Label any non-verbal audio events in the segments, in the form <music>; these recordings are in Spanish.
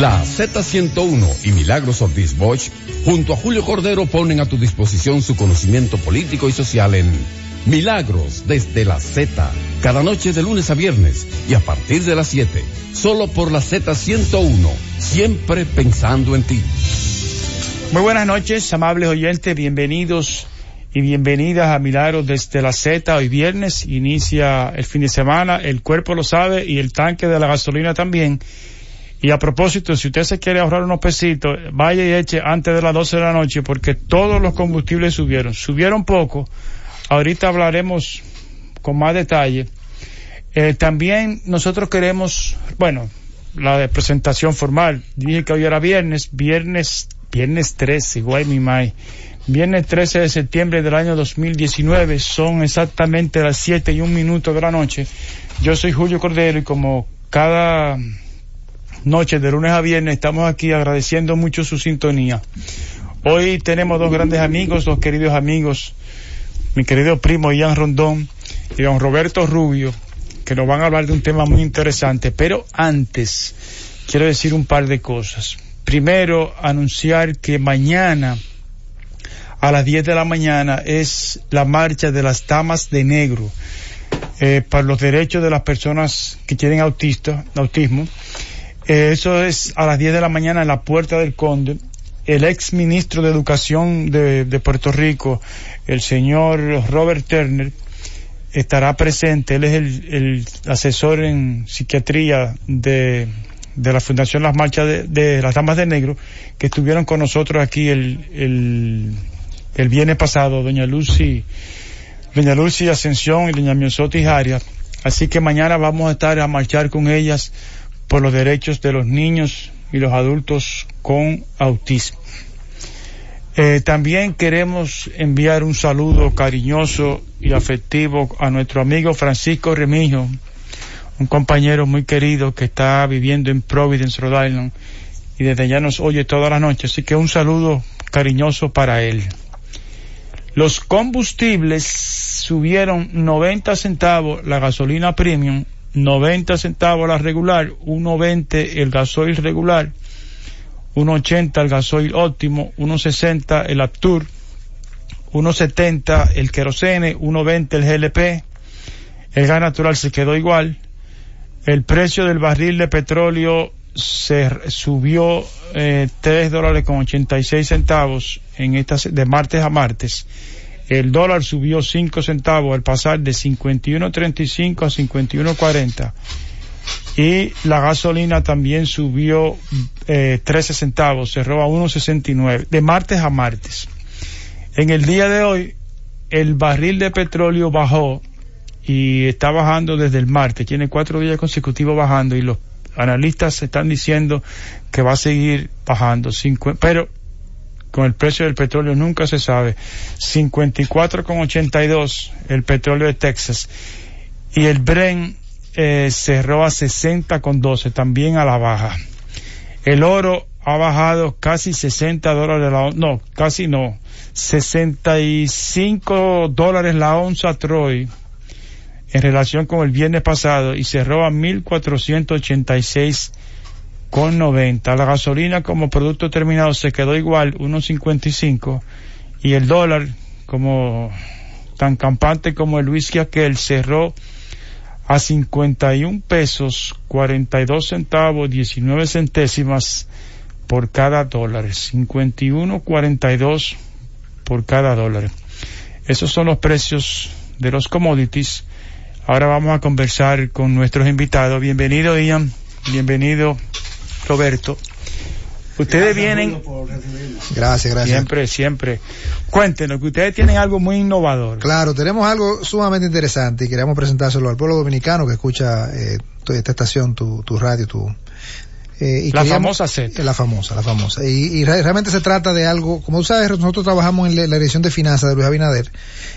La Z101 y Milagros Ortiz Bosch, junto a Julio Cordero, ponen a tu disposición su conocimiento político y social en Milagros desde la Z, cada noche de lunes a viernes y a partir de las 7, solo por la Z101, siempre pensando en ti. Muy buenas noches, amables oyentes, bienvenidos y bienvenidas a Milagros desde la Z. Hoy viernes inicia el fin de semana, el cuerpo lo sabe y el tanque de la gasolina también. Y a propósito, si usted se quiere ahorrar unos pesitos, vaya y eche antes de las 12 de la noche porque todos los combustibles subieron. Subieron poco. Ahorita hablaremos con más detalle. Eh, también nosotros queremos, bueno, la presentación formal. Dije que hoy era viernes, viernes, viernes 13, guay mi mai. Viernes 13 de septiembre del año 2019, son exactamente las 7 y un minuto de la noche. Yo soy Julio Cordero y como cada noches de lunes a viernes. Estamos aquí agradeciendo mucho su sintonía. Hoy tenemos dos grandes amigos, dos queridos amigos, mi querido primo Ian Rondón y don Roberto Rubio, que nos van a hablar de un tema muy interesante. Pero antes, quiero decir un par de cosas. Primero, anunciar que mañana a las 10 de la mañana es la marcha de las damas de negro eh, para los derechos de las personas que tienen autista, autismo. Eso es a las 10 de la mañana en la Puerta del Conde. El ex ministro de Educación de, Puerto Rico, el señor Robert Turner, estará presente. Él es el, asesor en psiquiatría de, la Fundación Las Marchas de, las Damas de Negro, que estuvieron con nosotros aquí el, el, el viernes pasado, doña Lucy, doña Lucy Ascensión y doña Miosotis Arias. Así que mañana vamos a estar a marchar con ellas por los derechos de los niños y los adultos con autismo. Eh, también queremos enviar un saludo cariñoso y afectivo a nuestro amigo Francisco Remigio, un compañero muy querido que está viviendo en Providence, Rhode Island, y desde allá nos oye toda la noche. Así que un saludo cariñoso para él. Los combustibles subieron 90 centavos la gasolina premium 90 centavos la regular, 1.20 el gasoil regular, 1.80 el gasoil óptimo, 1.60 el Aptur, 1.70 el querosene, 1.20 el GLP, el gas natural se quedó igual, el precio del barril de petróleo se subió eh, 3 dólares con 86 centavos en estas de martes a martes el dólar subió 5 centavos al pasar de 51.35 a 51.40. Y la gasolina también subió eh, 13 centavos, cerró a 1.69, de martes a martes. En el día de hoy, el barril de petróleo bajó y está bajando desde el martes, tiene cuatro días consecutivos bajando y los analistas están diciendo que va a seguir bajando, pero con el precio del petróleo nunca se sabe. 54,82 el petróleo de Texas. Y el Bren eh, cerró a 60,12, también a la baja. El oro ha bajado casi 60 dólares la onza, no, casi no, 65 dólares la onza Troy en relación con el viernes pasado y cerró a 1486 con 90. La gasolina como producto terminado se quedó igual, 1.55. Y el dólar, como tan campante como el whisky aquel, cerró a 51 pesos 42 centavos 19 centésimas por cada dólar. 51.42 por cada dólar. Esos son los precios de los commodities. Ahora vamos a conversar con nuestros invitados. Bienvenido Ian, bienvenido Roberto. Ustedes vienen. Gracias, gracias. Siempre, siempre. Cuéntenos que ustedes tienen algo muy innovador. Claro, tenemos algo sumamente interesante y queremos presentárselo al pueblo dominicano que escucha eh, esta estación, tu, tu radio, tu, eh, la famosa Z. La famosa, la famosa. Y, realmente se trata de algo, como tú sabes, nosotros trabajamos en la, dirección de finanzas de Luis Abinader,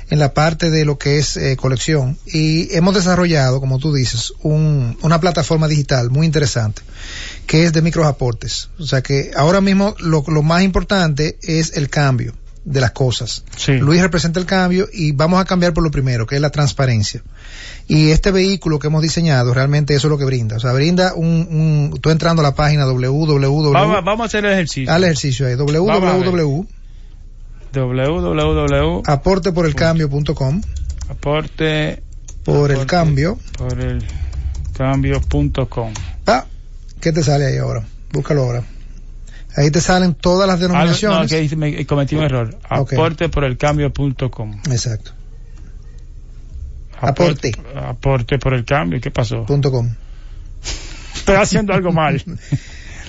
en la parte de lo que es eh, colección, y hemos desarrollado, como tú dices, un, una plataforma digital muy interesante, que es de microaportes. O sea que ahora mismo lo, lo más importante es el cambio de las cosas. Sí. Luis representa el cambio y vamos a cambiar por lo primero, que es la transparencia. Y este vehículo que hemos diseñado, realmente eso es lo que brinda. O sea, brinda un, un tú entrando a la página www. Vamos, vamos a hacer el ejercicio. Al ejercicio ahí, www. www. aporteporelcambio.com Aporte por el aporte cambio. Por el cambio.com. Ah, ¿qué te sale ahí ahora? Búscalo ahora. Ahí te salen todas las Ah, no, denominaciones. que hice- me- cometí un error. Aporte por el cambio.com. Exacto. Aporte. Aporte por el cambio. ¿Qué pasó? Punto com. Estoy haciendo algo mal. <laughs>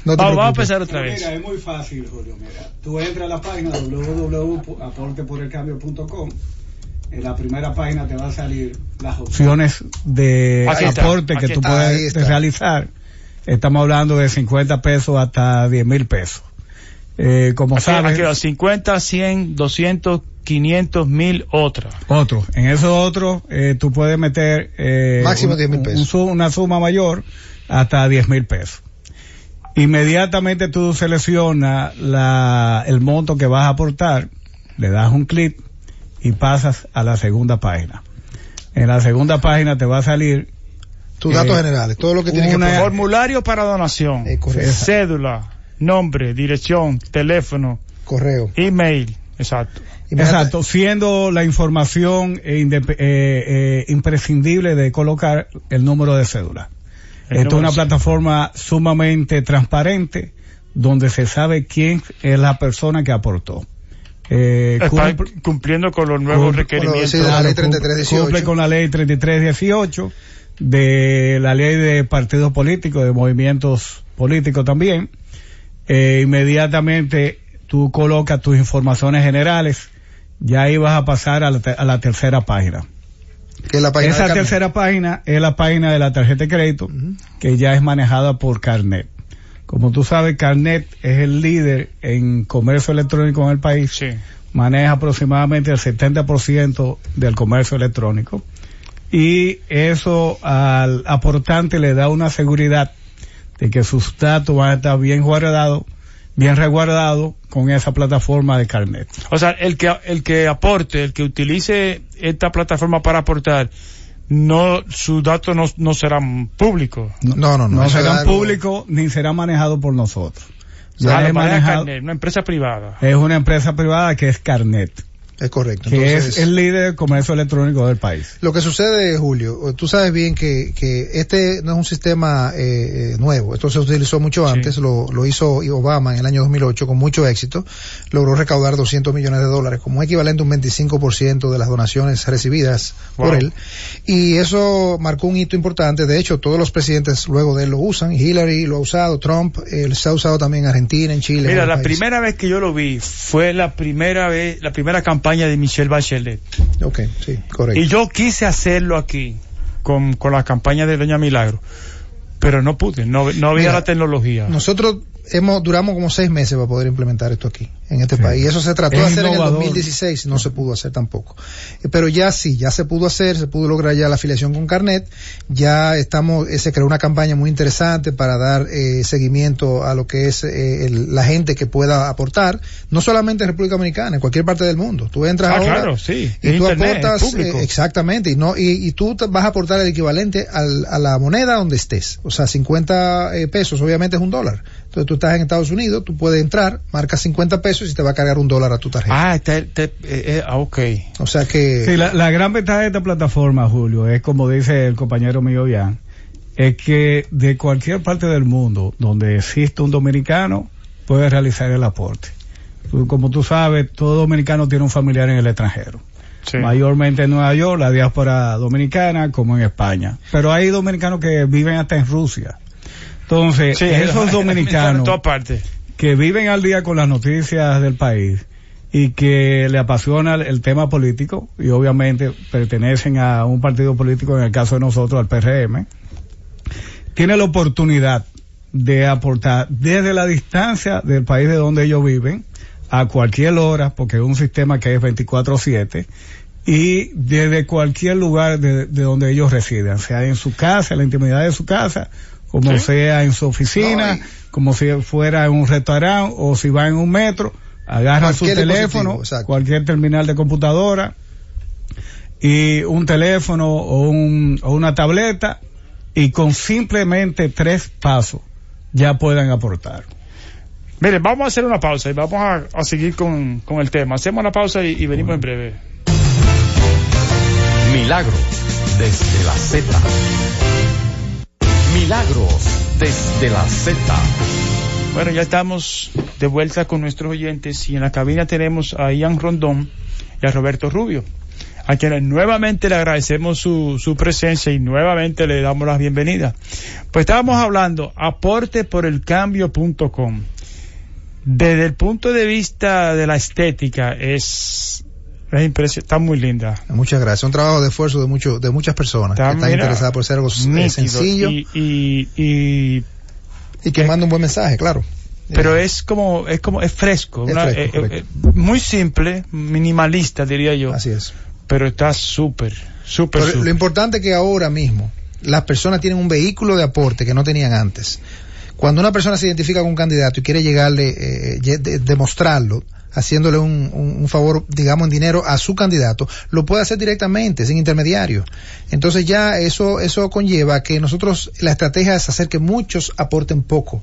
No vamos, vamos a empezar otra vez. Mira, es muy fácil, Julio. Mira, tú entras a la página www.aporteporelcambio.com. En la primera página te va a salir las opciones. de Aquí está, aporte que aquí tú está. Ahí puedes está. realizar. Estamos hablando de 50 pesos hasta 10 mil pesos. Eh, como Aquí, sabes, aquí va, 50, 100, 200, 500, 1000, otra. otro. En esos otros, eh, tú puedes meter eh, Máximo un- 10,000 un- pesos. un una suma mayor hasta 10 mil pesos. Inmediatamente tú seleccionas la, el monto que vas a aportar, le das un clic y pasas a la segunda página. En la segunda página te va a salir Tus Eh, datos generales, todo lo que tienes que poner. Formulario para donación. Eh, correcto. Cédula, nombre, dirección, teléfono, Correo. email. Exacto. Exacto, siendo la información eh, indep- eh, eh, imprescindible de colocar el número de cédula. El Esto es una plataforma sumamente transparente donde se sabe quién es la persona que aportó. Eh, Está cumple- cumpliendo con los nuevos cumple- requerimientos. sí, de la ley cumple- 3318. Cumple con la ley 3318 de la ley de partidos políticos, de movimientos políticos también. Eh, inmediatamente tú colocas tus informaciones generales, ya ahí vas a pasar a la, te- a la tercera página. que es la página Esa tercera página es la página de la tarjeta de crédito, que ya es manejada por Carnet. Como tú sabes, Carnet es el líder en comercio electrónico en el país Sí. maneja aproximadamente el 70% del comercio electrónico y eso al aportante le da una seguridad de que sus datos van a estar bien guardados, bien resguardados con esa plataforma de Carnet. O sea, el que, el que aporte, el que utilice esta plataforma para aportar, no, sus datos no, no serán públicos. No, no, no. No serán públicos ni serán manejados por nosotros. Manejado- Carnet, una empresa privada. es una empresa privada que es Carnet, Es correcto. que Entonces, es el líder del comercio electrónico del país. Lo que sucede, Julio, tú sabes bien que, que este no es un sistema eh, eh, nuevo. Esto se utilizó mucho Sí. antes, lo, lo hizo Obama en el año 2008 con mucho éxito. Logró recaudar 200 millones de dólares, como equivalente a un 25% de las donaciones recibidas por él. Y eso marcó un hito importante. De hecho, todos los presidentes luego de él lo usan. Hillary lo ha usado, Trump, él se ha usado también en Argentina, en Chile. Mira, la primera vez que yo lo vi fue la primera vez, la primera campaña de Michelle Bachelet. Ok, sí, correcto. Y yo quise hacerlo aquí con, con la campaña de Doña Milagro, pero no pude, no, no había Mira, la tecnología. Nosotros hemos duramos como seis meses para poder implementar esto aquí, en este Sí. país. Eso se trató de hacer en el innovador. 2016 y no se pudo hacer tampoco. Eh, Pero ya sí, ya se pudo hacer, se pudo lograr ya la afiliación con Carnet. Ya estamos, eh, se creó una campaña muy interesante para dar eh, seguimiento a lo que es eh, el- la gente que pueda aportar, no solamente en República Dominicana, en cualquier parte del mundo. Tú entras Ah, ahora claro, sí. y tú internet, aportas eh, exactamente y no y, y tú vas a aportar el equivalente al- a la moneda donde estés o sea 50 eh, pesos obviamente es un dólar entonces tú estás en Estados Unidos tú puedes entrar marcas 50 pesos y te va a cargar un dólar a tu tarjeta Ah, te, te- eh, eh, ah, ok. o sea que Sí, la, la gran ventaja de esta plataforma, Julio, es como dice el compañero mío Jan, es que de cualquier parte del mundo donde existe un dominicano, puede realizar el aporte. Como tú sabes, todo dominicano tiene un familiar en el extranjero. Sí. Mayormente en Nueva York, la diáspora dominicana, como en España. Pero hay dominicanos que viven hasta en Rusia. Entonces, Sí, esos <laughs> en dominicanos todas partes. Que viven al día con las noticias del país y que le apasiona el, tema político y obviamente pertenecen a un partido político, en el caso de nosotros, al PRM, tiene la oportunidad de aportar desde la distancia del país de donde ellos viven a cualquier hora, porque es un sistema que es 24/7 y desde cualquier lugar de, de donde ellos residen, sea en su casa, en la intimidad de su casa, como Sí. sea en su oficina, No, y- como si fuera en un restaurante o si va en un metro, Agarran su teléfono, cualquier terminal de computadora y un teléfono o, un, o una tableta y con simplemente tres pasos ya puedan aportar. Miren, vamos a hacer una pausa y vamos a, seguir con, el tema. Hacemos la pausa y, venimos en breve. Milagros desde la Z. Milagros desde la Z. Bueno, ya estamos de vuelta con nuestros oyentes y en la cabina tenemos a Ian Rondón y a Roberto Rubio, a quienes nuevamente le agradecemos su, su presencia y nuevamente le damos la bienvenida. Pues estábamos hablando aporte por el cambio.com. Desde el punto de vista de la estética es está muy linda. Muchas gracias. Un trabajo de esfuerzo de mucho, de muchas personas que están interesadas por ser algo sencillo y, y, y, y que manda un buen mensaje, claro. Pero es como, es como, es fresco, eh, eh, muy simple, minimalista diría yo. Así es. Pero está súper, súper. Lo importante es que ahora mismo las personas tienen un vehículo de aporte que no tenían antes. Cuando una persona se identifica con un candidato y quiere llegarle, eh, demostrarlo, haciéndole un, un, favor, digamos, en dinero a su candidato, lo puede hacer directamente, sin intermediario. Entonces ya eso, eso conlleva que nosotros, la estrategia es hacer que muchos aporten poco.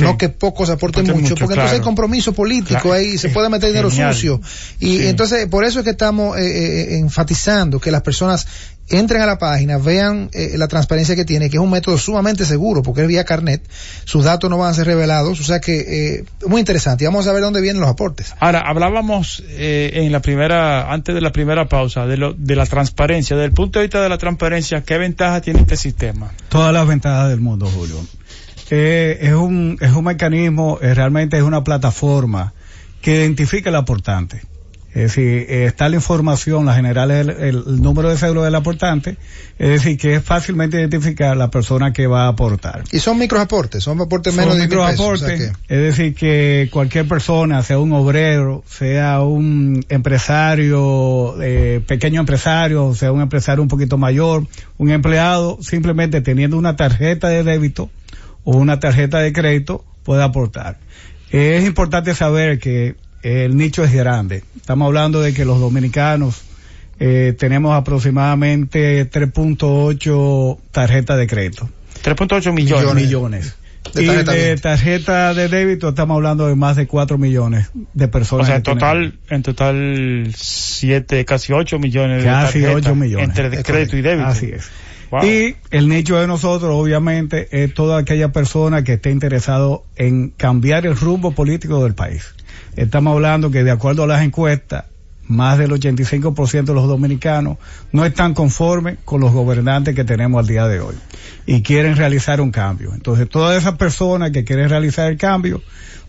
No que pocos aporten mucho, porque entonces hay compromiso político ahí, se puede meter dinero sucio. Y entonces, por eso es que estamos eh, eh, enfatizando que las personas entren a la página, vean eh, la transparencia que tiene, que es un método sumamente seguro, porque es vía carnet, sus datos no van a ser revelados, o sea que eh, muy interesante. Y vamos a ver dónde vienen los aportes. Ahora, hablábamos eh, en la primera, antes de la primera pausa, de, lo, de la transparencia. Desde el punto de vista de la transparencia, ¿qué ventaja tiene este sistema? Todas las ventajas del mundo, Julio. es, un, es un mecanismo, realmente es una plataforma que identifica el aportante es decir, está la información, la general es el, número de cédula del aportante, es decir, que es fácilmente identificar la persona que va a aportar. Y son microaportes, son aportes menos de microaportes, es decir, que cualquier persona, sea un obrero, sea un empresario, eh, pequeño empresario, sea un empresario un poquito mayor, un empleado, simplemente teniendo una tarjeta de débito o una tarjeta de crédito, puede aportar. Es importante saber que el nicho es grande. Estamos hablando de que los dominicanos eh, tenemos aproximadamente 3.8 tarjetas de crédito. 3.8 millones. millones. De y de tarjeta de débito estamos hablando de más de 4 millones de personas. O sea, en total, en total 7, casi 8 millones casi de 8 millones. Entre crédito y débito. Así es. Y el nicho de nosotros, obviamente, es toda aquella persona que esté interesado en cambiar el rumbo político del país. Estamos hablando que de acuerdo a las encuestas, más del 85% de los dominicanos no están conformes con los gobernantes que tenemos al día de hoy y quieren realizar un cambio. Entonces, todas esas personas que quieren realizar el cambio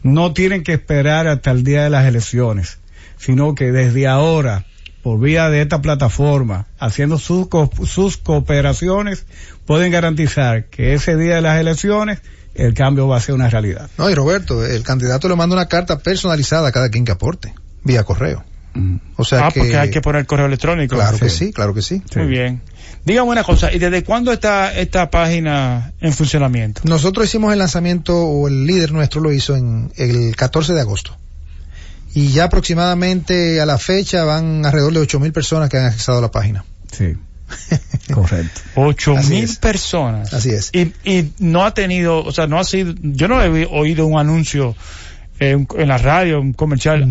no tienen que esperar hasta el día de las elecciones, sino que desde ahora, por vía de esta plataforma, haciendo sus, sus cooperaciones, pueden garantizar que ese día de las elecciones el cambio va a ser una realidad. No, y Roberto, el candidato le manda una carta personalizada a cada quien que aporte, vía correo. Mm. O sea ah, porque hay que poner correo electrónico. Claro que sí, claro que sí. Muy bien. Dígame una cosa, ¿y desde cuándo está esta página en funcionamiento? Nosotros hicimos el lanzamiento, o el líder nuestro lo hizo en el 14 de agosto. Y ya aproximadamente a la fecha van alrededor de 8.000 personas que han accesado a la página. Sí. <laughs> Correcto. Ocho mil personas. Así es. Y, y no ha tenido, o sea, no ha sido, yo no he oído un anuncio en, la radio, un comercial,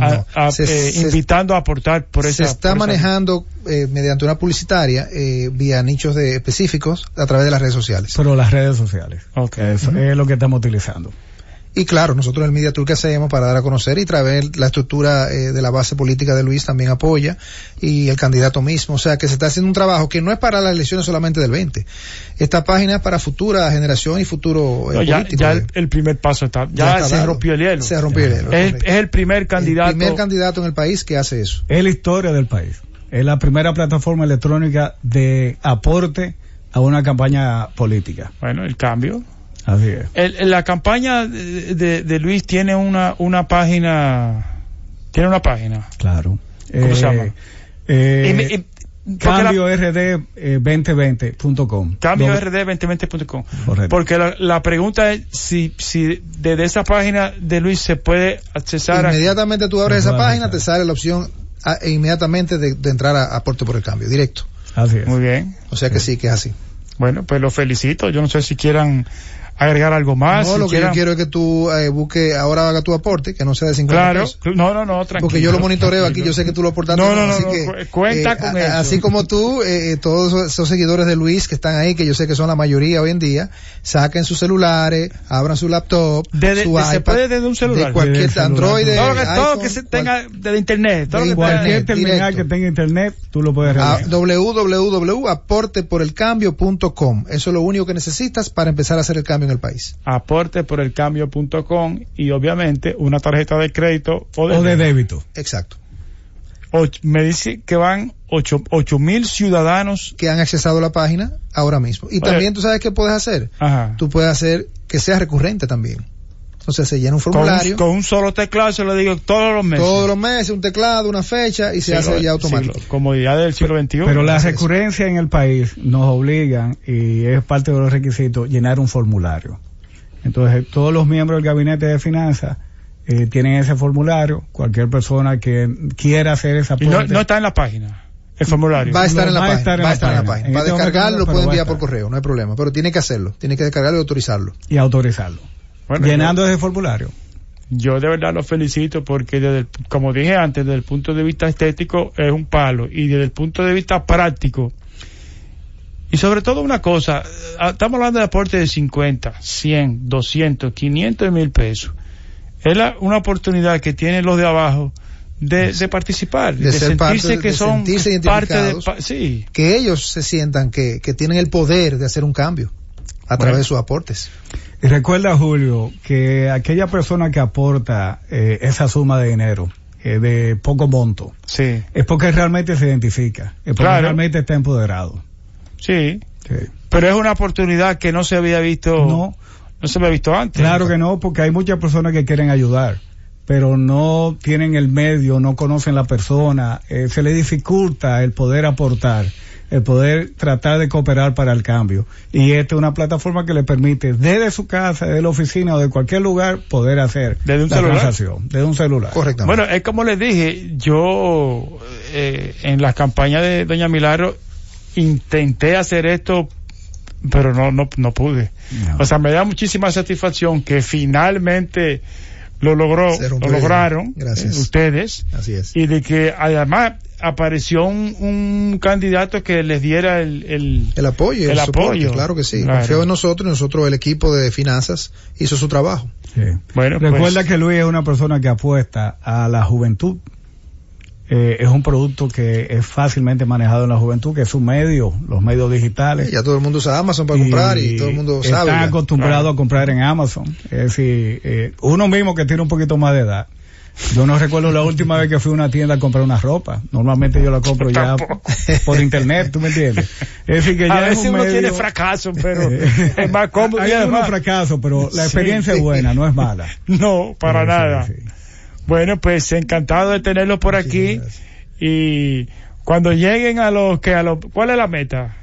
eh, invitando a aportar por esa. Se está manejando eh, mediante una publicitaria eh, vía nichos de, específicos a través de las redes sociales. Pero las redes sociales. Eso es lo que estamos utilizando. Y claro, nosotros el Media Tour que hacemos para dar a conocer y traer la estructura eh, de la base política de Luis también apoya y el candidato mismo. O sea que se está haciendo un trabajo que no es para las elecciones solamente del 20. Esta página es para futura generación y futuro eh, ya, Ya el, primer paso está. Ya, se rompió el hielo. Se rompió el hielo. Es, el primer candidato. El primer candidato en el país que hace eso. Es la historia del país. Es la primera plataforma electrónica de aporte a una campaña política. Bueno, el cambio. Así es. El, la campaña de, de, Luis tiene una, una página. Tiene una página. Claro. ¿Cómo se llama? Eh, eh Cambio RD 2020.com. Cambio RD 2020.com. Porque la, la, pregunta es si, si desde esa página de Luis se puede accesar Inmediatamente tú abres esa página, te sale la opción a, e inmediatamente de, de entrar a, a, Puerto por el Cambio, directo. Así es. Muy bien. O sea que sí, que es así. Bueno, pues lo felicito. Yo no sé si quieran agregar algo más. No, lo que yo quiero es que tú eh, busques, ahora haga tu aporte, que no sea de 50 claro, pesos. no, no, no, tranquilo. Porque yo lo monitoreo aquí, yo sé que tú lo aportaste. No, no, no, así que, cuenta eh, con a, eso. Así como tú, eh, eh, todos esos seguidores de Luis que están ahí, que yo sé que son la mayoría hoy en día, saquen sus celulares, abran su laptop, desde, su de, iPad, se puede desde un celular. De cualquier desde Android, de todo, que, iPhone, todo que se tenga desde internet. Todo de que cualquier terminal que tenga internet, tú lo puedes realizar. www.aporteporelcambio.com. Eso es lo único que necesitas para empezar a hacer el cambio en el país. Aporte por el cambio.com y obviamente una tarjeta de crédito o de, o de débito. Exacto. Ocho, me dice que van ocho, ocho mil ciudadanos que han accesado a la página ahora mismo. Y Oye, también tú sabes qué puedes hacer. Ajá. Tú puedes hacer que sea recurrente también. Entonces se llena un formulario. Con, con, un solo teclado se lo digo todos los meses. Todos los meses, un teclado, una fecha y se siglo, hace ya automático. Siglo, comodidad del siglo XXI. Pero la recurrencia en el país nos obligan, y es parte de los requisitos, llenar un formulario. Entonces, todos los miembros del gabinete de finanzas eh, tienen ese formulario. Cualquier persona que quiera hacer esa y no, no, está en la página. El formulario. Va a estar, no, en, la va página, estar en va la a estar en la página. Va a este descargarlo, lo puede enviar por correo, no hay problema. Pero tiene que hacerlo. Tiene que descargarlo y autorizarlo. Y autorizarlo. Bueno, Llenando yo, ese formulario. Yo de verdad lo felicito porque desde el, como dije antes, desde el punto de vista estético es un palo y desde el punto de vista práctico y sobre todo una cosa, estamos hablando de aporte de 50, 100, 200, 500 mil pesos. Es la, una oportunidad que tienen los de abajo de, de participar, de, de ser sentirse parte, que de son sentirse parte de, identificados, sí. que ellos se sientan que, que tienen el poder de hacer un cambio a través de sus aportes. Y recuerda, Julio, que aquella persona que aporta eh, esa suma de dinero, eh, de poco monto, Sí, es porque realmente se identifica, es porque Claro. realmente está empoderado. sí. Sí. Pero es una oportunidad que no se había visto, No, no se había visto antes. claro que no, porque hay muchas personas que quieren ayudar, pero no tienen el medio, no conocen la persona, eh, se les dificulta el poder aportar, el poder tratar de cooperar para el cambio. Y esta es una plataforma que le permite desde su casa, desde la oficina o de cualquier lugar poder hacer Desde un la celular. transacción, desde un celular. Correctamente. Bueno, es como les dije, yo eh, en la campaña de Doña Milagro intenté hacer esto, pero no, no, no pude. No. O sea, me da muchísima satisfacción que finalmente lo logró, lo lograron. Gracias. eh, ustedes Así es. y de que además apareció un, un candidato que les diera el, el, El apoyo, y el, el soporte, apoyo. claro que sí. Claro. Confió en nosotros y nosotros, el equipo de finanzas, hizo su trabajo. Sí. Bueno, Recuerda pues, que Luis es una persona que apuesta a la juventud. Eh, es un producto que es fácilmente manejado en la juventud, que es un medio, los medios digitales. Ya todo el mundo usa Amazon para comprar y todo el mundo sabe. Están ya. acostumbrados Claro. a comprar en Amazon. Es decir, eh, uno mismo que tiene un poquito más de edad. Yo no recuerdo la última vez que fui a una tienda a comprar una ropa. Normalmente yo la compro ya por internet, ¿tú me entiendes? Es decir, que ya a es veces un uno medio- tiene fracaso, pero <laughs> es más cómodo. Hay además- fracasos, pero la Sí. experiencia es buena, no es mala. <laughs> No, para Sí, nada. sí. Bueno, pues encantado de tenerlo por aquí y cuando lleguen a los que a los ¿cuál es la meta?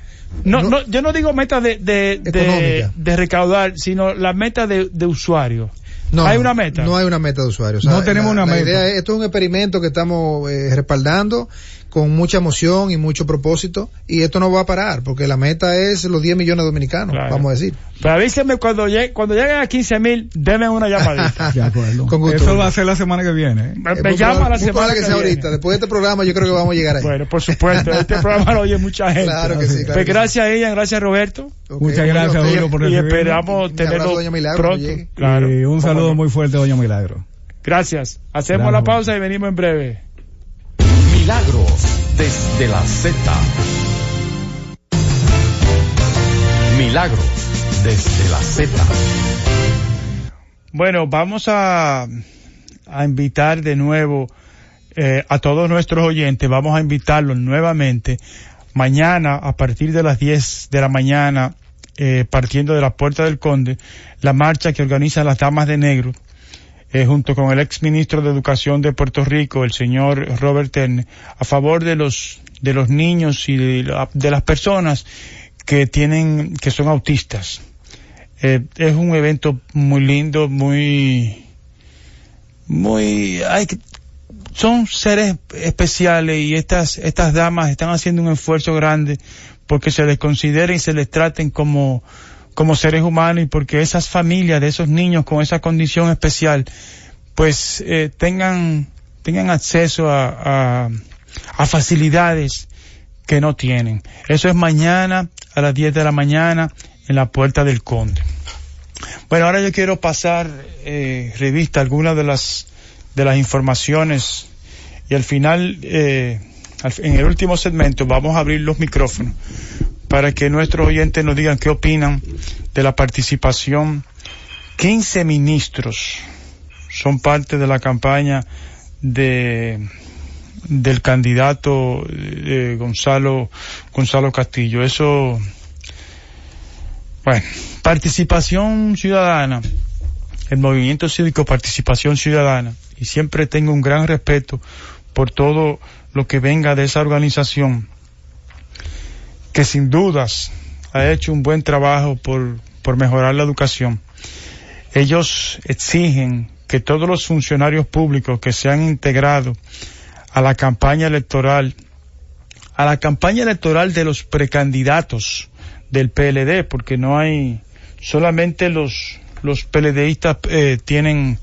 No, No. no, yo no digo meta de de, de, de recaudar, sino la meta de, de usuario. No, ¿Hay una meta? No hay una meta de usuario. O sea, No tenemos la- una la meta. idea es- esto es un experimento que estamos eh, respaldando con mucha emoción y mucho propósito y esto no va a parar porque la meta es los 10 millones de dominicanos, Claro. vamos a decir. Pero avísenme cuando llegue, cuando lleguen a 15 mil, denme una llamadita. <laughs> De acuerdo. Con gusto. Eso va a ser la semana que viene. ¿eh? me llama la semana que, que sea viene. ahorita. Después de este programa yo creo que vamos a llegar ahí. Bueno, por supuesto, <laughs> este programa lo oye mucha gente. Claro que sí, claro Pues que gracias a ella, gracias Roberto. Muchas gracias. Julio, por Y esperamos tenerlo doña Milagro, cuando pronto. Claro. Y un saludo muy fuerte, doña Milagro. Gracias. Hacemos Claro. la pausa y venimos en breve. Milagros desde la Z. Milagros desde la Z. Bueno, vamos a, a invitar de nuevo eh, a todos nuestros oyentes, vamos a invitarlos nuevamente mañana a partir de las 10 de la mañana, eh, partiendo de la Puerta del Conde, la marcha que organizan las Damas de Negro eh, junto con el ex ministro de Educación de Puerto Rico, el señor Robert Terne, a favor de los de los niños y de, las personas que tienen que son autistas. Eh, es un evento muy lindo, muy muy hay son seres especiales y estas estas damas están haciendo un esfuerzo grande porque se les considere y se les traten como como seres humanos y porque esas familias de esos niños con esa condición especial pues eh, tengan tengan acceso a, a, facilidades que no tienen. Eso es mañana a las 10 de la mañana en la puerta del conde. Bueno, ahora yo quiero pasar eh, revista algunas de las de las informaciones y al final eh, en el último segmento vamos a abrir los micrófonos para que nuestros oyentes nos digan qué opinan de la participación. 15 ministros son parte de la campaña de del candidato eh, Gonzalo Gonzalo Castillo. Eso bueno, participación ciudadana, el movimiento cívico Participación Ciudadana, y siempre tengo un gran respeto por todo lo que venga de esa organización que sin dudas ha hecho un buen trabajo por, por mejorar la educación. Ellos exigen que todos los funcionarios públicos que se han integrado a la campaña electoral, a la campaña electoral de los precandidatos del PLD, porque no hay, solamente los, los PLDistas eh, tienen,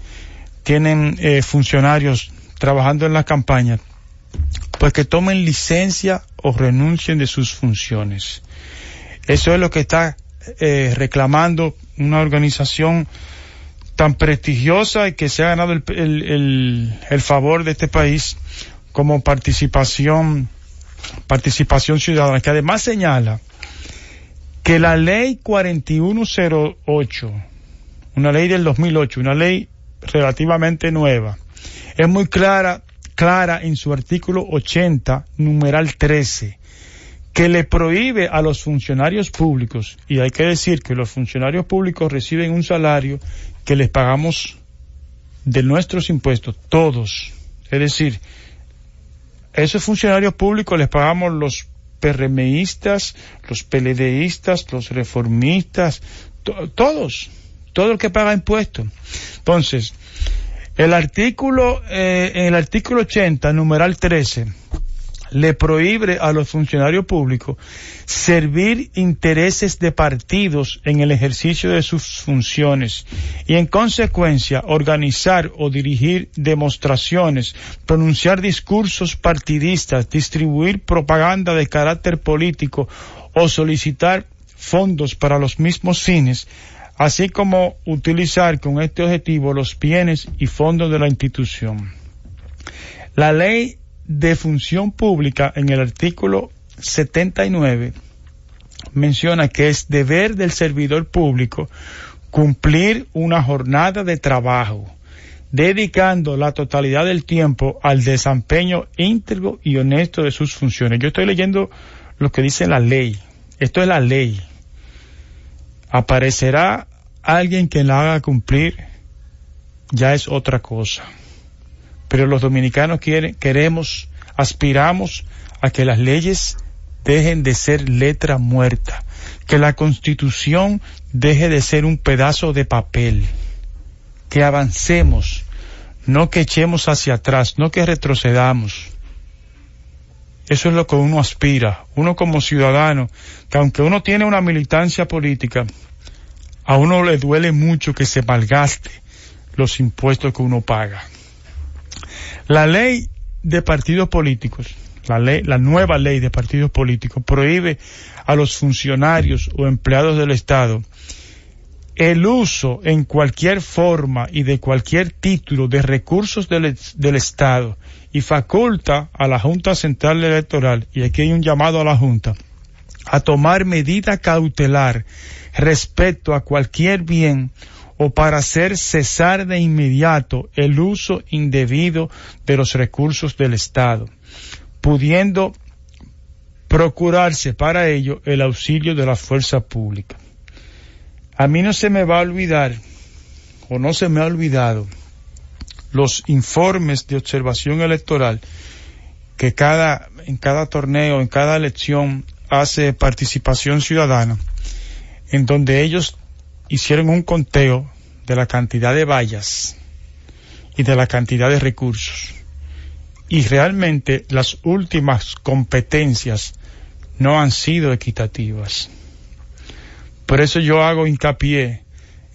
tienen eh, funcionarios trabajando en la campaña, pues que tomen licencia o renuncien de sus funciones. Eso es lo que está eh, reclamando una organización tan prestigiosa y que se ha ganado el, el, el, favor de este país como participación, participación ciudadana, que además señala que la ley 4108, una ley del 2008, una ley relativamente nueva, es muy clara clara en su artículo 80, numeral 13, que le prohíbe a los funcionarios públicos, y hay que decir que los funcionarios públicos reciben un salario que les pagamos de nuestros impuestos, todos. Es decir, esos funcionarios públicos les pagamos los PRMistas, los PLDistas, los reformistas, todos, todo el que paga impuestos. Entonces, el artículo, eh, el artículo 80, numeral 13, le prohíbe a los funcionarios públicos servir intereses de partidos en el ejercicio de sus funciones y en consecuencia organizar o dirigir demostraciones, pronunciar discursos partidistas, distribuir propaganda de carácter político o solicitar fondos para los mismos fines así como utilizar con este objetivo los bienes y fondos de la institución. La ley de función pública en el artículo 79 menciona que es deber del servidor público cumplir una jornada de trabajo, dedicando la totalidad del tiempo al desempeño íntegro y honesto de sus funciones. Yo estoy leyendo lo que dice la ley. Esto es la ley aparecerá alguien que la haga cumplir, ya es otra cosa. Pero los dominicanos queremos, aspiramos a que las leyes dejen de ser letra muerta, que la constitución deje de ser un pedazo de papel, que avancemos, no que echemos hacia atrás, no que retrocedamos. Eso es lo que uno aspira, uno como ciudadano, que aunque uno tiene una militancia política, a uno le duele mucho que se malgaste los impuestos que uno paga. La ley de partidos políticos, la ley, la nueva ley de partidos políticos prohíbe a los funcionarios o empleados del Estado el uso en cualquier forma y de cualquier título de recursos del, del, Estado y faculta a la Junta Central Electoral, y aquí hay un llamado a la Junta, a tomar medida cautelar respecto a cualquier bien o para hacer cesar de inmediato el uso indebido de los recursos del Estado, pudiendo procurarse para ello el auxilio de la fuerza pública. A mí no se me va a olvidar, o no se me ha olvidado, los informes de observación electoral que cada, en cada torneo, en cada elección hace participación ciudadana, en donde ellos hicieron un conteo de la cantidad de vallas y de la cantidad de recursos. Y realmente las últimas competencias no han sido equitativas. Por eso yo hago hincapié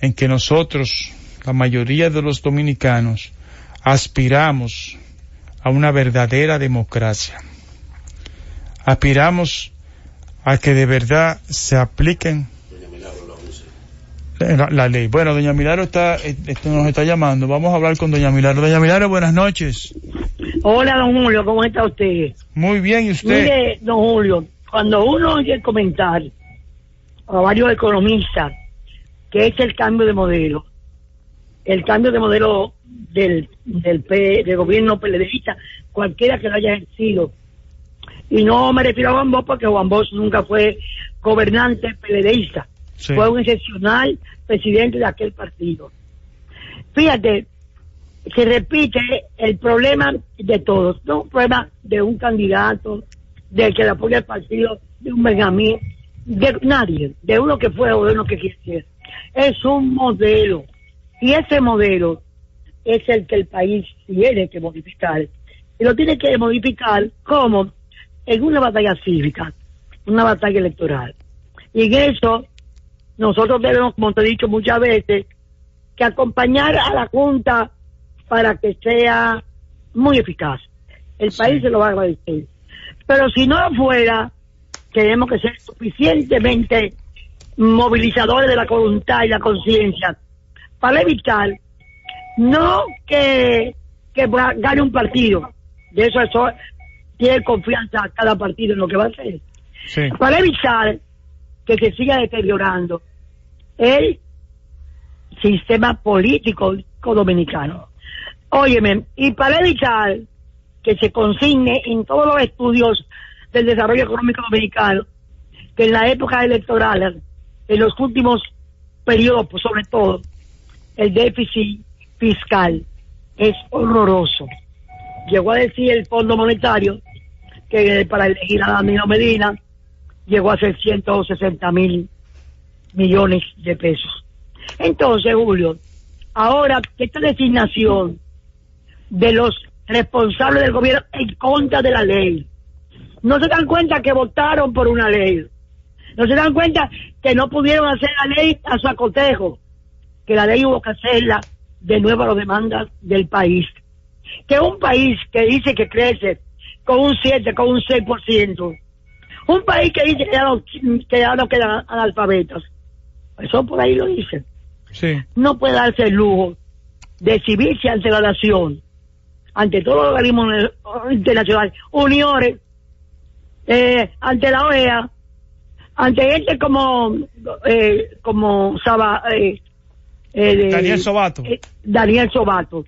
en que nosotros, la mayoría de los dominicanos, aspiramos a una verdadera democracia. Aspiramos a que de verdad se apliquen la, ley. Bueno, doña Milagro está, eh, nos está llamando. Vamos a hablar con doña Milagro. Doña Milagro, buenas noches. Hola, don Julio, ¿cómo está usted? Muy bien, ¿y usted? Mire, don Julio, cuando uno oye comentar a varios economistas que es el cambio de modelo, el cambio de modelo del, del, del gobierno PLDista, cualquiera que lo haya ejercido, y no me refiero a Juan Bosch porque Juan Bosch nunca fue gobernante PLDista, fue un excepcional presidente de aquel partido. Fíjate, se repite el problema de todos, no un problema de un candidato, del que le apoya el partido, de un Benjamín, de nadie, de uno que fue o de uno que quisiera. Es un modelo. Y ese modelo es el que el país tiene que modificar. Y lo tiene que modificar como en una batalla cívica, una batalla electoral. Y en eso nosotros debemos, como te he dicho muchas veces, que acompañar a la Junta para que sea muy eficaz. El país se lo va a agradecer. Pero si no lo fuera, tenemos que ser suficientemente movilizadores de la voluntad y la conciencia para evitar no que, que gane un partido, de eso, eso tiene confianza cada partido en lo que va a hacer, para evitar que se siga deteriorando el sistema político dominicano. Óyeme, y para evitar que se consigne en todos los estudios del desarrollo económico dominicano, que en la época electoral, en los últimos periodos, pues sobre todo, el déficit fiscal es horroroso. Llegó a decir el Fondo Monetario que para elegir a Danilo Medina llegó a ser 160 mil millones de pesos. Entonces, Julio, ahora que esta designación de los responsables del gobierno en contra de la ley, no se dan cuenta que votaron por una ley, no se dan cuenta que no pudieron hacer la ley a su acotejo, que la ley hubo que hacerla de nuevo a las demandas del país. Que un país que dice que crece con un 7, con un 6%. Un país que dice que ya no, que ya no quedan analfabetas. Eso por ahí lo dicen. Sí. No puede darse el lujo de exhibirse ante la nación, ante todos los organismos internacionales, uniones, eh, ante la OEA, ante gente como, eh, como Saba, eh, eh Daniel Sobato. Eh, Daniel Sobato,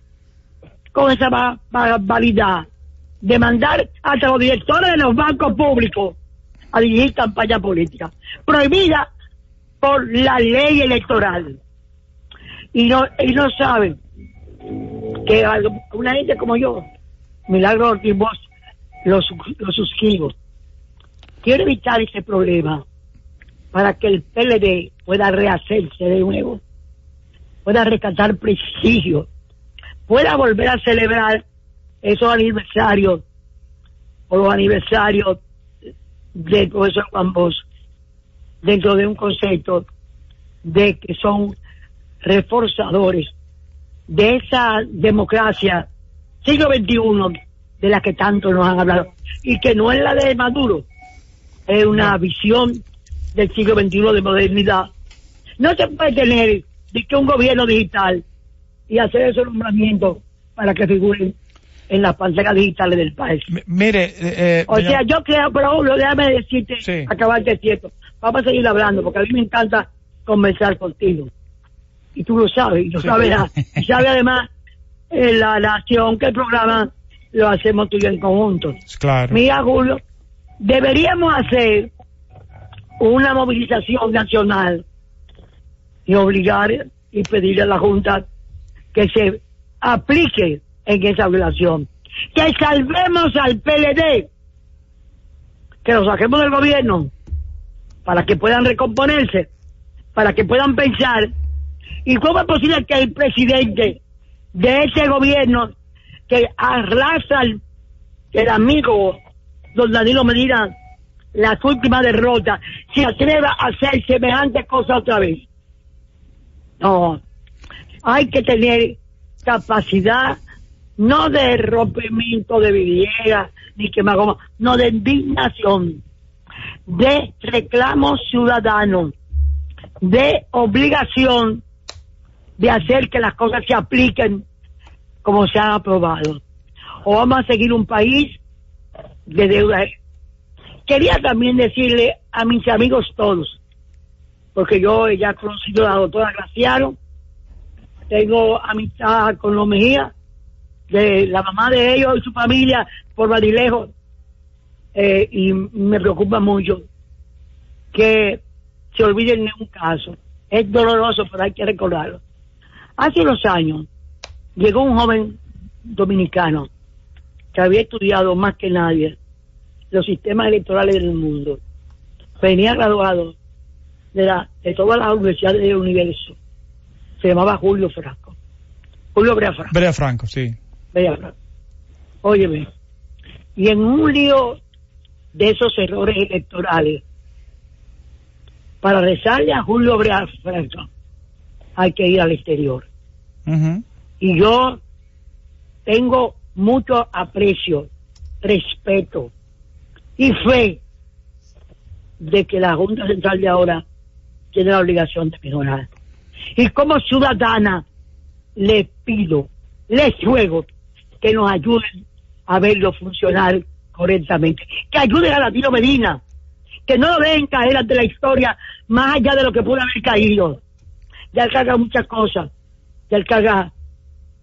con esa validad de mandar hasta los directores de los bancos públicos a dirigir campaña política, prohibida por la ley electoral. Y no, y no saben que una gente como yo, Milagro Ortiz Bosch, lo, lo suscribo. Quiero evitar ese problema para que el PLD pueda rehacerse de nuevo, pueda rescatar prestigio, pueda volver a celebrar esos aniversarios o los aniversarios de profesor Juan Bosch dentro de un concepto de que son reforzadores de esa democracia siglo XXI de la que tanto nos han hablado y que no es la de Maduro, es una visión del siglo XXI de modernidad. No se puede tener que un gobierno digital y hacer esos nombramientos para que figuren en las pantallas digitales del país. mire, eh, o sea, yo creo, pero déjame decirte, sí. acabarte cierto. Vamos a seguir hablando porque a mí me encanta conversar contigo. Y tú lo sabes, y lo sabes, <laughs> y sabes además eh, la, la acción que el programa lo hacemos tú y yo en conjunto. Claro. Mira, Julio, deberíamos hacer una movilización nacional y obligar y pedirle a la Junta que se aplique en esa violación. Que salvemos al PLD, que lo saquemos del gobierno para que puedan recomponerse, para que puedan pensar. ¿Y cómo es posible que el presidente de ese gobierno que arrasa el, el amigo don Danilo Medina las últimas derrotas, se atreva a hacer semejante cosa otra vez? No, hay que tener capacidad no de rompimiento de vidriera ni quemagoma, no de indignación, de reclamo ciudadano, de obligación de hacer que las cosas se apliquen como se han aprobado. O vamos a seguir un país de deuda. Quería también decirle a mis amigos todos, porque yo ya he conocido a la doctora Graciano, tengo amistad con los Mejía, de la mamá de ellos y su familia por Badilejo, eh, y me preocupa mucho que se olviden de un caso. Es doloroso, pero hay que recordarlo. Hace unos años llegó un joven dominicano que había estudiado más que nadie los sistemas electorales del mundo. Venía graduado de, la, de todas las universidades del universo. Se llamaba Julio Franco. Julio Brea Franco. Brea Franco, sí. Brea Franco. Óyeme. Y en un lío de esos errores electorales, para rezarle a Julio Brea Franco, hay que ir al exterior. Y yo tengo mucho aprecio, respeto y fe de que la Junta Central de ahora tiene la obligación de mejorar. Y como ciudadana le pido, les ruego que nos ayuden a verlo funcionar correctamente, que ayuden a Latino Medina, que no lo dejen caer ante la historia más allá de lo que pudo haber caído. Ya él carga muchas cosas, ya él carga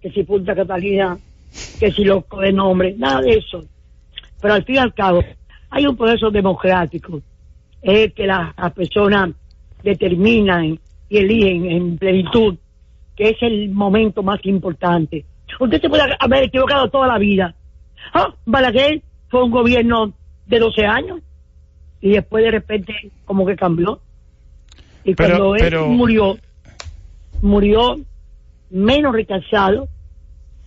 que si Punta Catalina, que si loco de nombre, nada de eso. Pero al fin y al cabo, hay un proceso democrático, es que las personas determinan y eligen en plenitud, que es el momento más importante. Usted se puede haber equivocado toda la vida. Ah, Balaguer fue un gobierno de 12 años y después de repente como que cambió. Y cuando él murió, murió menos rechazado,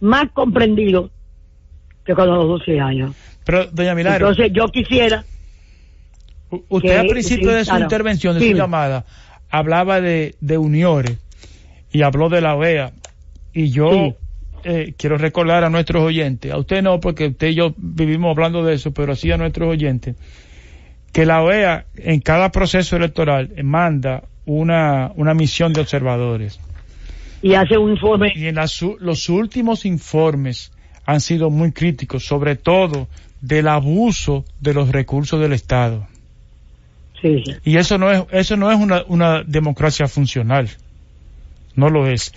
más comprendido que cuando los 12 años. Pero, doña Milagro. Entonces yo quisiera... usted al principio de su intervención, de su llamada, hablaba de, de uniones y habló de la OEA. Y yo eh, quiero recordar a nuestros oyentes, a usted no, porque usted y yo vivimos hablando de eso, pero sí a nuestros oyentes, que la OEA en cada proceso electoral manda una, una misión de observadores. Y hace un informe. Y en los últimos informes han sido muy críticos, sobre todo del abuso de los recursos del Estado. Sí, Y eso no es, eso no es una, una democracia funcional. No lo es.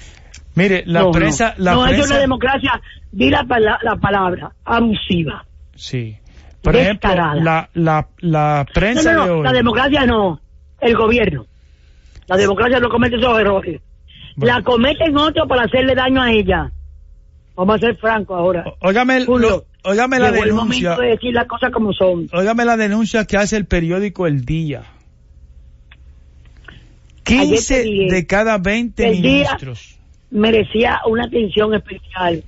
Mire, la prensa... No, la no es una democracia, di la, la, palabra, abusiva. Sí. Por ejemplo, la, la, la prensa no, no, La democracia no, el gobierno. La democracia no comete esos errores. La cometen otros para hacerle daño a ella. Vamos a ser francos ahora. Óigame, óigame la denuncia. El de decir las cosas como son. Óigame la denuncia que hace el periódico El Día. 15 de cada 20 ministros merecía una atención especial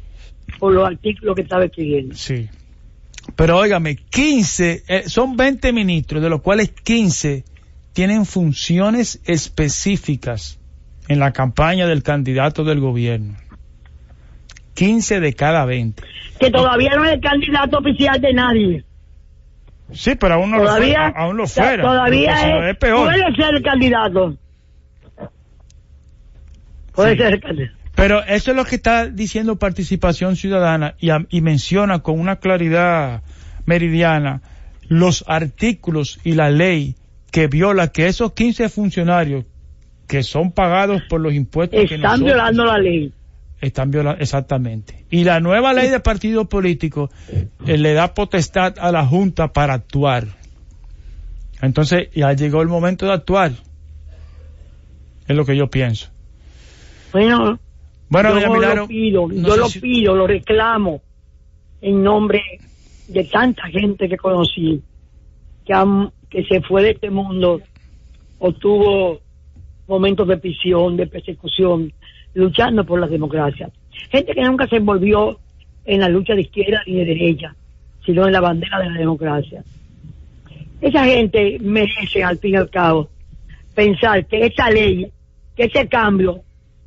por los artículos que estaba escribiendo. Sí. Pero óigame, 15, eh, son 20 ministros, de los cuales 15 tienen funciones específicas en la campaña del candidato del gobierno. 15 de cada 20. Que todavía no es el candidato oficial de nadie. Sí, pero aún no todavía, lo, aún lo fuera. Todavía es, peor. puede ser el candidato. Puede ser Pero eso es lo que está diciendo participación ciudadana y, y menciona con una claridad meridiana los artículos y la ley que viola que esos 15 funcionarios que son pagados por los impuestos están violando la ley están violando exactamente. Y la nueva ley de partido político eh, le da potestad a la junta para actuar. Entonces ya llegó el momento de actuar es lo que yo pienso. Bueno, Bueno, yo lo pido, yo lo pido, lo reclamo en nombre de tanta gente que conocí, que, que se fue de este mundo o tuvo momentos de prisión, de persecución, luchando por la democracia. Gente que nunca se envolvió en la lucha de izquierda ni de derecha, sino en la bandera de la democracia. Esa gente merece, al fin y al cabo, pensar que esta ley, que ese cambio,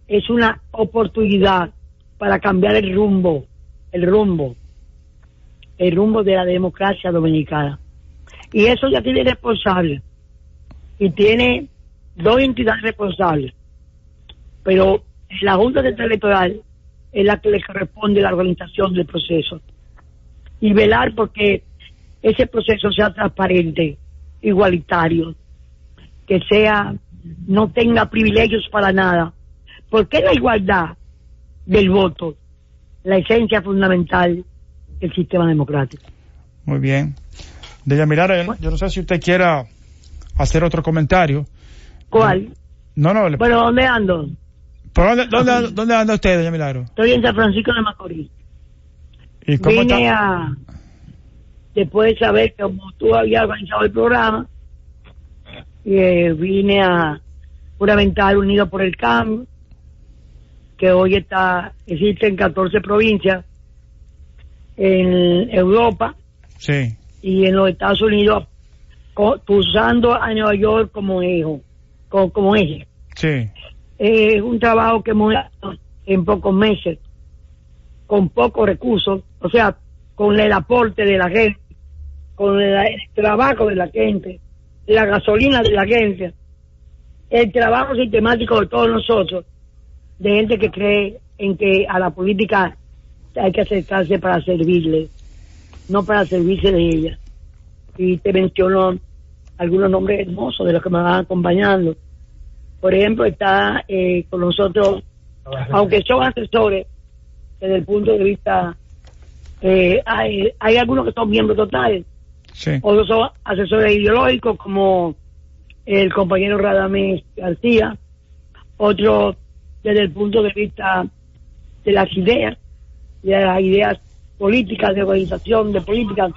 es una oportunidad para cambiar el rumbo, el rumbo, el rumbo de la democracia dominicana. Y eso ya tiene responsable. Y tiene dos entidades responsables. Pero la Junta Central Electoral es la que le corresponde la organización del proceso. Y velar porque ese proceso sea transparente, igualitario, que sea, no tenga privilegios para nada. Porque la igualdad del voto, la esencia fundamental del sistema democrático. Muy bien. De mirar, yo no sé si usted quiera hacer otro comentario. ¿Cuál? No, no. Bueno, ¿dónde ando? Dónde, dónde, dónde anda usted, doña Milagro? Estoy en San Francisco de Macorís. ¿Y cómo Vine a, después de saber que como tú habías organizado el programa, y, eh, vine a juramentar Unido por el Cambio, que hoy está, existe en 14 provincias, en Europa sí. y en los Estados Unidos, usando a Nueva York como hijo, como, como eje. Sí. Es un trabajo que hemos en pocos meses, con pocos recursos, o sea, con el aporte de la gente, con el, trabajo de la gente, la gasolina de la gente, el trabajo sistemático de todos nosotros, de gente que cree en que a la política hay que acercarse para servirle, no para servirse de ella. Y te menciono algunos nombres hermosos de los que me van acompañando. Por ejemplo, está eh, con nosotros, aunque son asesores, desde el punto de vista, eh, hay, hay algunos que son miembros totales, otros son asesores ideológicos como el compañero Radamés García, otros desde el punto de vista de las ideas, de las ideas políticas, de organización de políticas,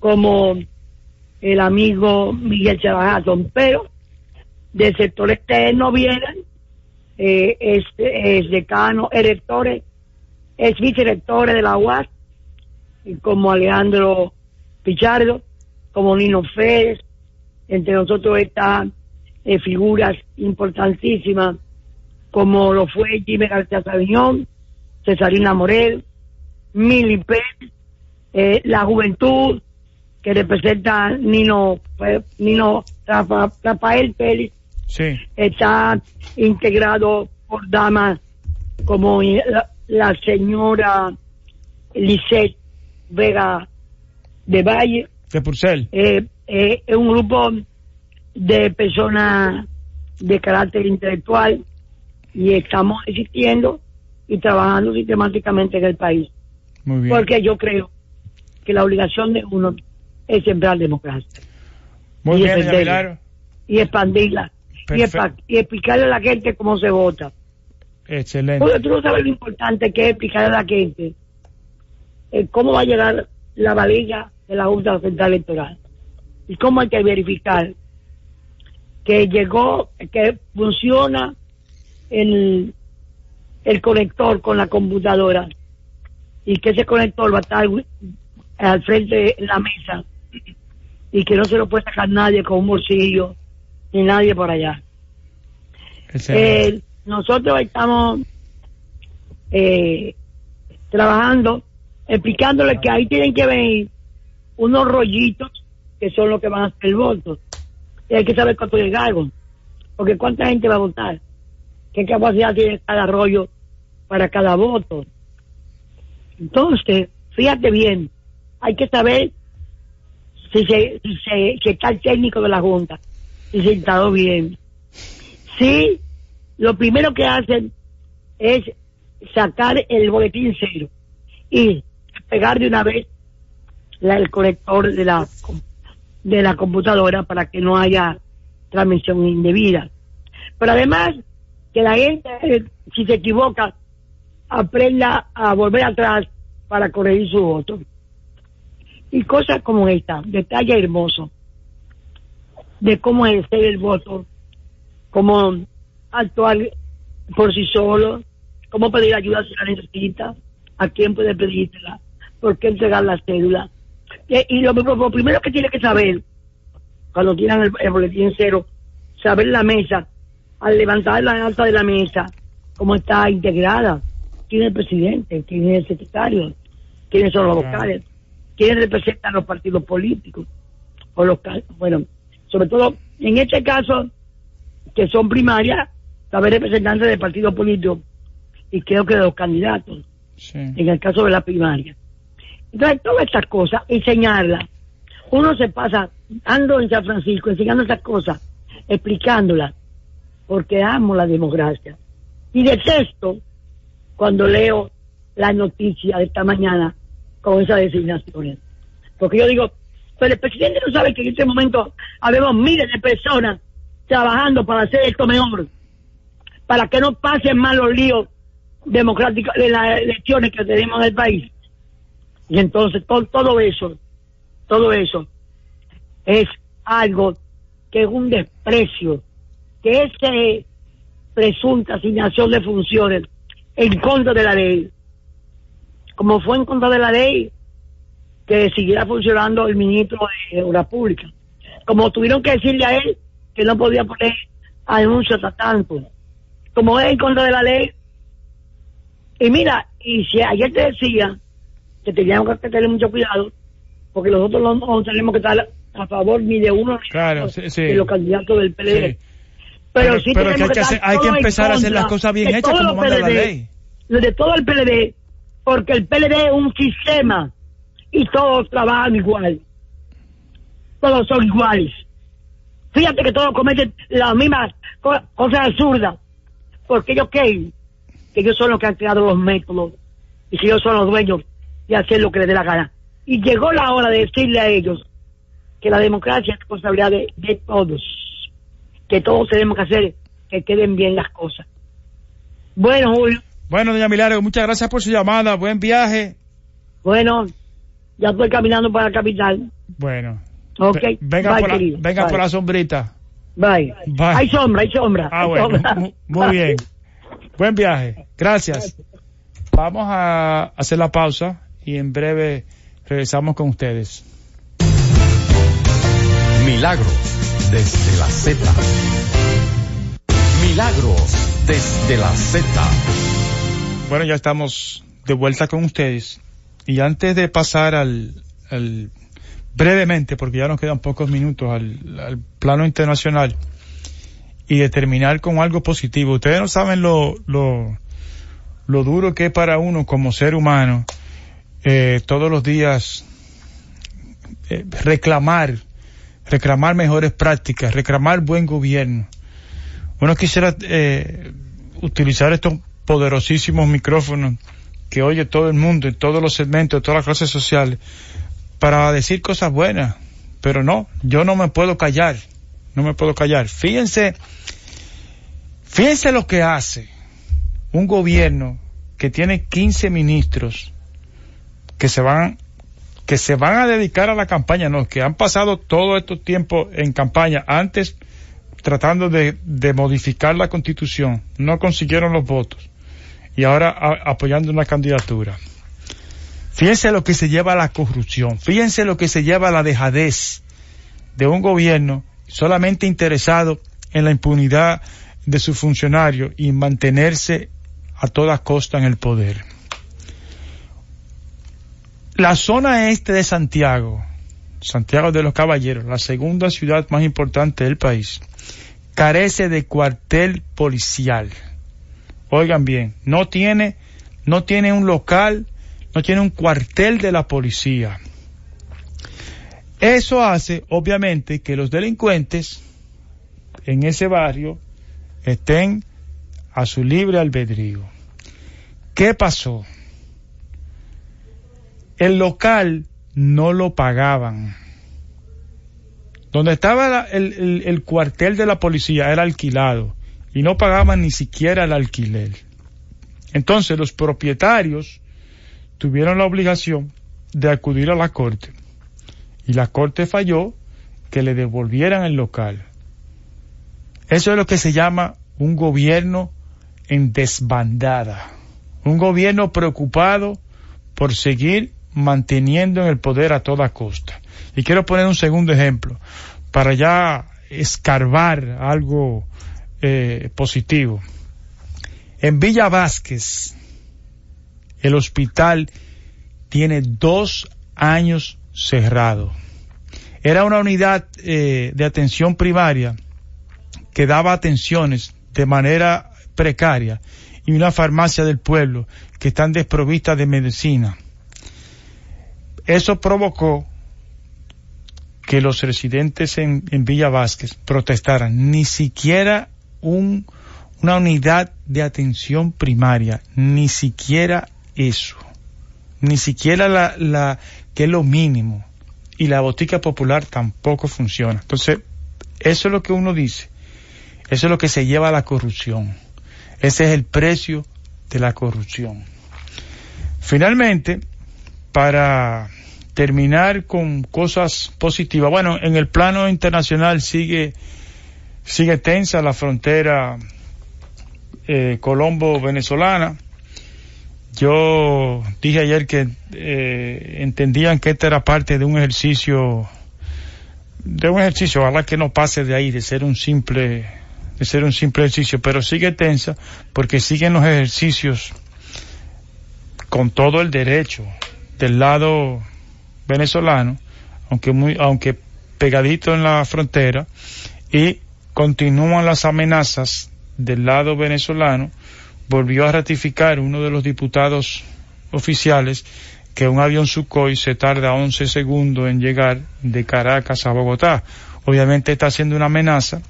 como el amigo Miguel Chavajatón, pero del sector externo vienen eh, es, es decano, electores, es vicerectores de la UAS, como Alejandro Pichardo, como Nino Férez, entre nosotros están eh, figuras importantísimas como lo fue Jimmy García Sabiñón, Cesarina Morel, Mili Pérez, eh, la juventud que representa Nino, pues, Nino Rafael Pérez, sí. está integrado por damas como la, señora Lisette Vega de Valle. De Purcell. Eh, eh, es un grupo de personas de carácter intelectual y estamos existiendo y trabajando sistemáticamente en el país. Porque yo creo que la obligación de uno es sembrar democracia. Muy y bien, Y expandirla. Y, explicarle a la gente cómo se vota. Excelente. tú no sabes lo importante que es explicarle a la gente eh, cómo va a llegar la valija de la Junta Central Electoral. Y cómo hay que verificar que llegó, que funciona el, el conector con la computadora y que ese conector va a estar al frente de la mesa y que no se lo puede sacar nadie con un bolsillo ni nadie por allá. Eh, nosotros estamos eh, trabajando, explicándole que ahí tienen que venir unos rollitos que son los que van a hacer el voto. Y hay que saber cuánto llegaron, porque cuánta gente va a votar qué capacidad tiene cada rollo para cada voto. Entonces, fíjate bien, hay que saber si se, si está el técnico de la Junta, si se instaló bien. Si lo primero que hacen es sacar el boletín cero y pegar de una vez el conector de la de la computadora para que no haya transmisión indebida. Pero además que la gente, si se equivoca, aprenda a volver atrás para corregir su voto. Y cosas como esta, detalle hermoso de cómo ejercer el voto, cómo actuar por sí solo, cómo pedir ayuda si la necesita, a quién puede pedírsela, por qué entregar la cédula. Y, lo, primero que tiene que saber, cuando tiran el, boletín cero, saber la mesa, al levantar la alta de la mesa, cómo está integrada, quién es el presidente, quién es el secretario, quiénes son los vocales, quiénes representan los partidos políticos, o los, bueno, sobre todo en este caso, que son primarias, saber representantes del partido político y creo que de los candidatos, en el caso de la primaria. Entonces, todas estas cosas, enseñarlas. Uno se pasa, ando en San Francisco, enseñando estas cosas, explicándolas, porque amo la democracia. Y detesto cuando leo la noticia de esta mañana con esas designaciones. Porque yo digo, pero el presidente no sabe que en este momento habemos miles de personas trabajando para hacer esto mejor, para que no pasen mal los líos democráticos de las elecciones que tenemos en el país. Y entonces todo, todo eso, todo eso es algo que es un desprecio, que esa presunta asignación de funciones en contra de la ley, como fue en contra de la ley que siguiera funcionando el ministro de Obras Públicas, como tuvieron que decirle a él que no podía poner a tanto, como es en contra de la ley. Y mira, y si ayer te decía que teníamos que tener mucho cuidado, porque nosotros no, tenemos que estar a favor ni de uno ni de los candidatos del PLD. Pero, sí pero que hay que, hay que empezar a hacer las cosas bien hechas como manda la ley. De todo el PLD, porque el PLD es un sistema y todos trabajan igual. Todos son iguales. Fíjate que todos cometen las mismas cosas absurdas. Porque ellos creen que ellos son los que han creado los métodos y que ellos son los dueños de hacer lo que les dé la gana. Y llegó la hora de decirle a ellos que la democracia es responsabilidad de, todos, que todos tenemos que hacer que queden bien las cosas. Bueno, Julio. Bueno, doña Milagro, muchas gracias por su llamada. Buen viaje. Bueno, ya estoy caminando para la capital. Bueno. Ok. Venga, por, la, venga por la sombrita. Bye. Hay sombra, hay sombra. Ah, bueno. Muy bien. Buen viaje. Gracias. Vamos a hacer la pausa y en breve regresamos con ustedes. Milagros desde la Z. Milagros desde la Z. Bueno, ya estamos de vuelta con ustedes. Y antes de pasar al, brevemente, porque ya nos quedan pocos minutos, al, plano internacional y de terminar con algo positivo. Ustedes no saben lo, lo, duro que es para uno como ser humano eh, todos los días eh, reclamar, reclamar mejores prácticas, reclamar buen gobierno. Uno quisiera eh, utilizar estos poderosísimos micrófonos que oye todo el mundo, en todos los segmentos, de todas las clases sociales, para decir cosas buenas. Pero no, yo no me puedo callar, no me puedo callar. Fíjense, fíjense lo que hace un gobierno que tiene 15 ministros que se van que se van a dedicar a la campaña, no, que han pasado todo este tiempo en campaña, antes tratando de modificar la constitución, no consiguieron los votos y ahora apoyando una candidatura. Fíjense lo que se lleva a la corrupción, fíjense lo que se lleva a la dejadez de un gobierno solamente interesado en la impunidad de sus funcionarios y mantenerse a toda costa en el poder. La zona este de Santiago, Santiago de los Caballeros, la segunda ciudad más importante del país, carece de cuartel policial. Oigan bien, no tiene, no tiene un local, no tiene un cuartel de la policía. Eso hace, obviamente, que los delincuentes en ese barrio estén a su libre albedrío. ¿Qué pasó? El local no lo pagaban. Donde estaba el, el, cuartel de la policía era alquilado y no pagaban ni siquiera el alquiler. Entonces los propietarios tuvieron la obligación de acudir a la corte y la corte falló que le devolvieran el local. Eso es lo que se llama un gobierno en desbandada, un gobierno preocupado por seguir manteniendo en el poder a toda costa. Y quiero poner un segundo ejemplo para ya escarbar algo eh, positivo. En Villa Vázquez, el hospital tiene dos años cerrado. Era una unidad eh, de atención primaria que daba atenciones de manera precaria y una farmacia del pueblo que están desprovistas de medicina. Eso provocó que los residentes en, Villa Vázquez protestaran. Ni siquiera un, una unidad de atención primaria, ni siquiera eso, ni siquiera la, la que es lo mínimo. Y la botica popular tampoco funciona. Entonces, eso es lo que uno dice. Eso es lo que se lleva a la corrupción. Ese es el precio de la corrupción. Finalmente, para terminar con cosas positivas, bueno, en el plano internacional sigue, sigue tensa la frontera eh, Colombo-Venezolana. Yo dije ayer que eh, entendían que esta era parte de un ejercicio, de un ejercicio, ojalá que no pase de ahí, de ser un simple, de ser un simple ejercicio, pero sigue tensa porque siguen los ejercicios con todo el derecho del lado venezolano, aunque muy, aunque pegadito en la frontera, y continúan las amenazas del lado venezolano volvió a ratificar uno de los diputados oficiales que un avión Sukhoi se tarda 11 segundos en llegar de Caracas a Bogotá. Obviamente está haciendo una amenaza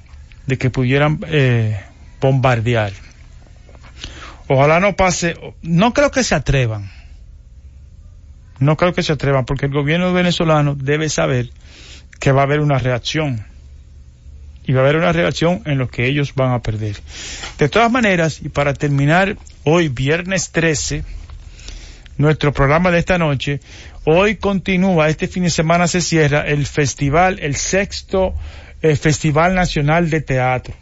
de que pudieran eh, bombardear. Ojalá no pase, no creo que se atrevan. No creo que se atrevan porque el gobierno venezolano debe saber que va a haber una reacción y va a haber una reacción en lo que ellos van a perder. De todas maneras, y para terminar hoy, viernes 13, nuestro programa de esta noche, hoy continúa, este fin de semana se cierra el festival, el sexto eh, Festival Nacional de Teatro.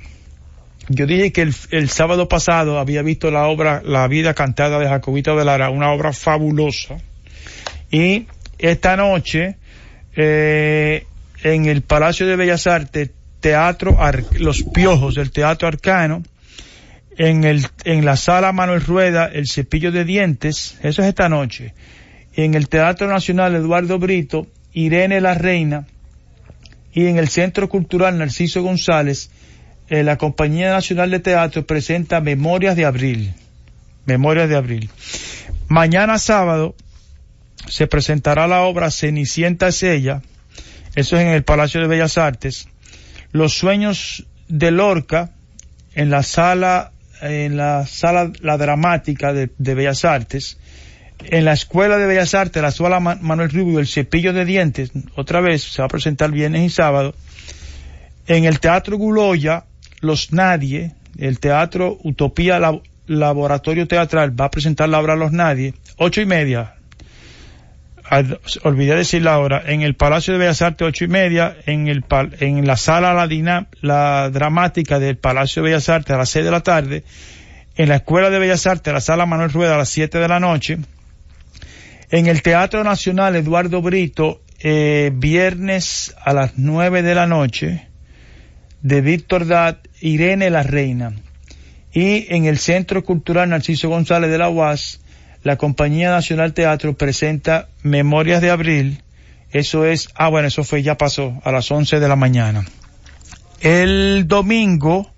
Yo dije que el, sábado pasado había visto la obra La vida cantada de Jacobito de Lara, una obra fabulosa. Y esta noche, eh, en el Palacio de Bellas Artes, Teatro Los Piojos del Teatro Arcano, en, el, en la sala Manuel Rueda, El Cepillo de Dientes, eso es esta noche, en el Teatro Nacional Eduardo Brito, Irene la Reina, y en el Centro Cultural Narciso González, eh, la Compañía Nacional de Teatro presenta Memorias de Abril. Memorias de Abril. Mañana sábado se presentará la obra Cenicienta es ella, eso es en el Palacio de Bellas Artes, los sueños de Lorca en la sala, en la sala, la dramática de, Bellas Artes, en la Escuela de Bellas Artes, la sala Manuel Rubio, el cepillo de dientes, otra vez se va a presentar viernes y sábado, en el Teatro Guloya, Los Nadie, el Teatro Utopía Laboratorio Teatral va a presentar la obra Los Nadie, ocho y media, olvidé decir la hora, en el Palacio de Bellas Artes ocho y media, en, el, en la sala la, la dramática del Palacio de Bellas Artes a las seis de la tarde, en la Escuela de Bellas Artes, la sala Manuel Rueda a las siete de la noche, en el Teatro Nacional Eduardo Brito, eh, viernes a las nueve de la noche, de Víctor Dad, Irene la Reina, y en el Centro Cultural Narciso González de la UAS, la Compañía Nacional Teatro presenta Memorias de Abril. Eso es, ah bueno, eso fue, ya pasó, a las 11 de la mañana. El domingo,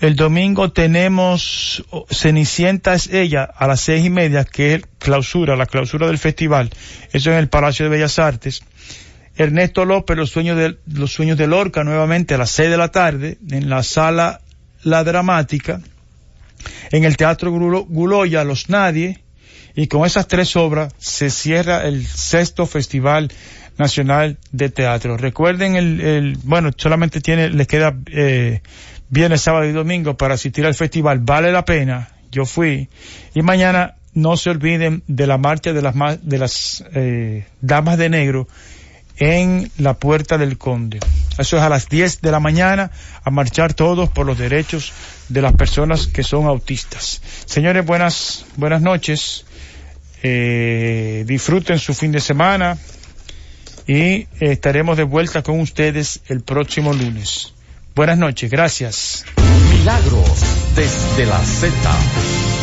el domingo tenemos Cenicienta es ella a las seis y media, que es clausura, la clausura del festival. Eso en el Palacio de Bellas Artes. Ernesto López, los sueños de, los sueños de Lorca, nuevamente a las seis de la tarde, en la sala La Dramática en el Teatro Guloya Los Nadie, y con esas tres obras se cierra el sexto Festival Nacional de Teatro. Recuerden el, bueno, solamente tiene, les queda eh, viernes, sábado y domingo para asistir al festival. Vale la pena. yo fui. Y mañana no se olviden de la marcha de las, de las eh, damas de negro en la Puerta del Conde. Eso es a las 10 de la mañana, a marchar todos por los derechos de las personas que son autistas. Señores, buenas, buenas noches. Eh, disfruten su fin de semana y estaremos de vuelta con ustedes el próximo lunes. Buenas noches, gracias. Milagros desde la Z.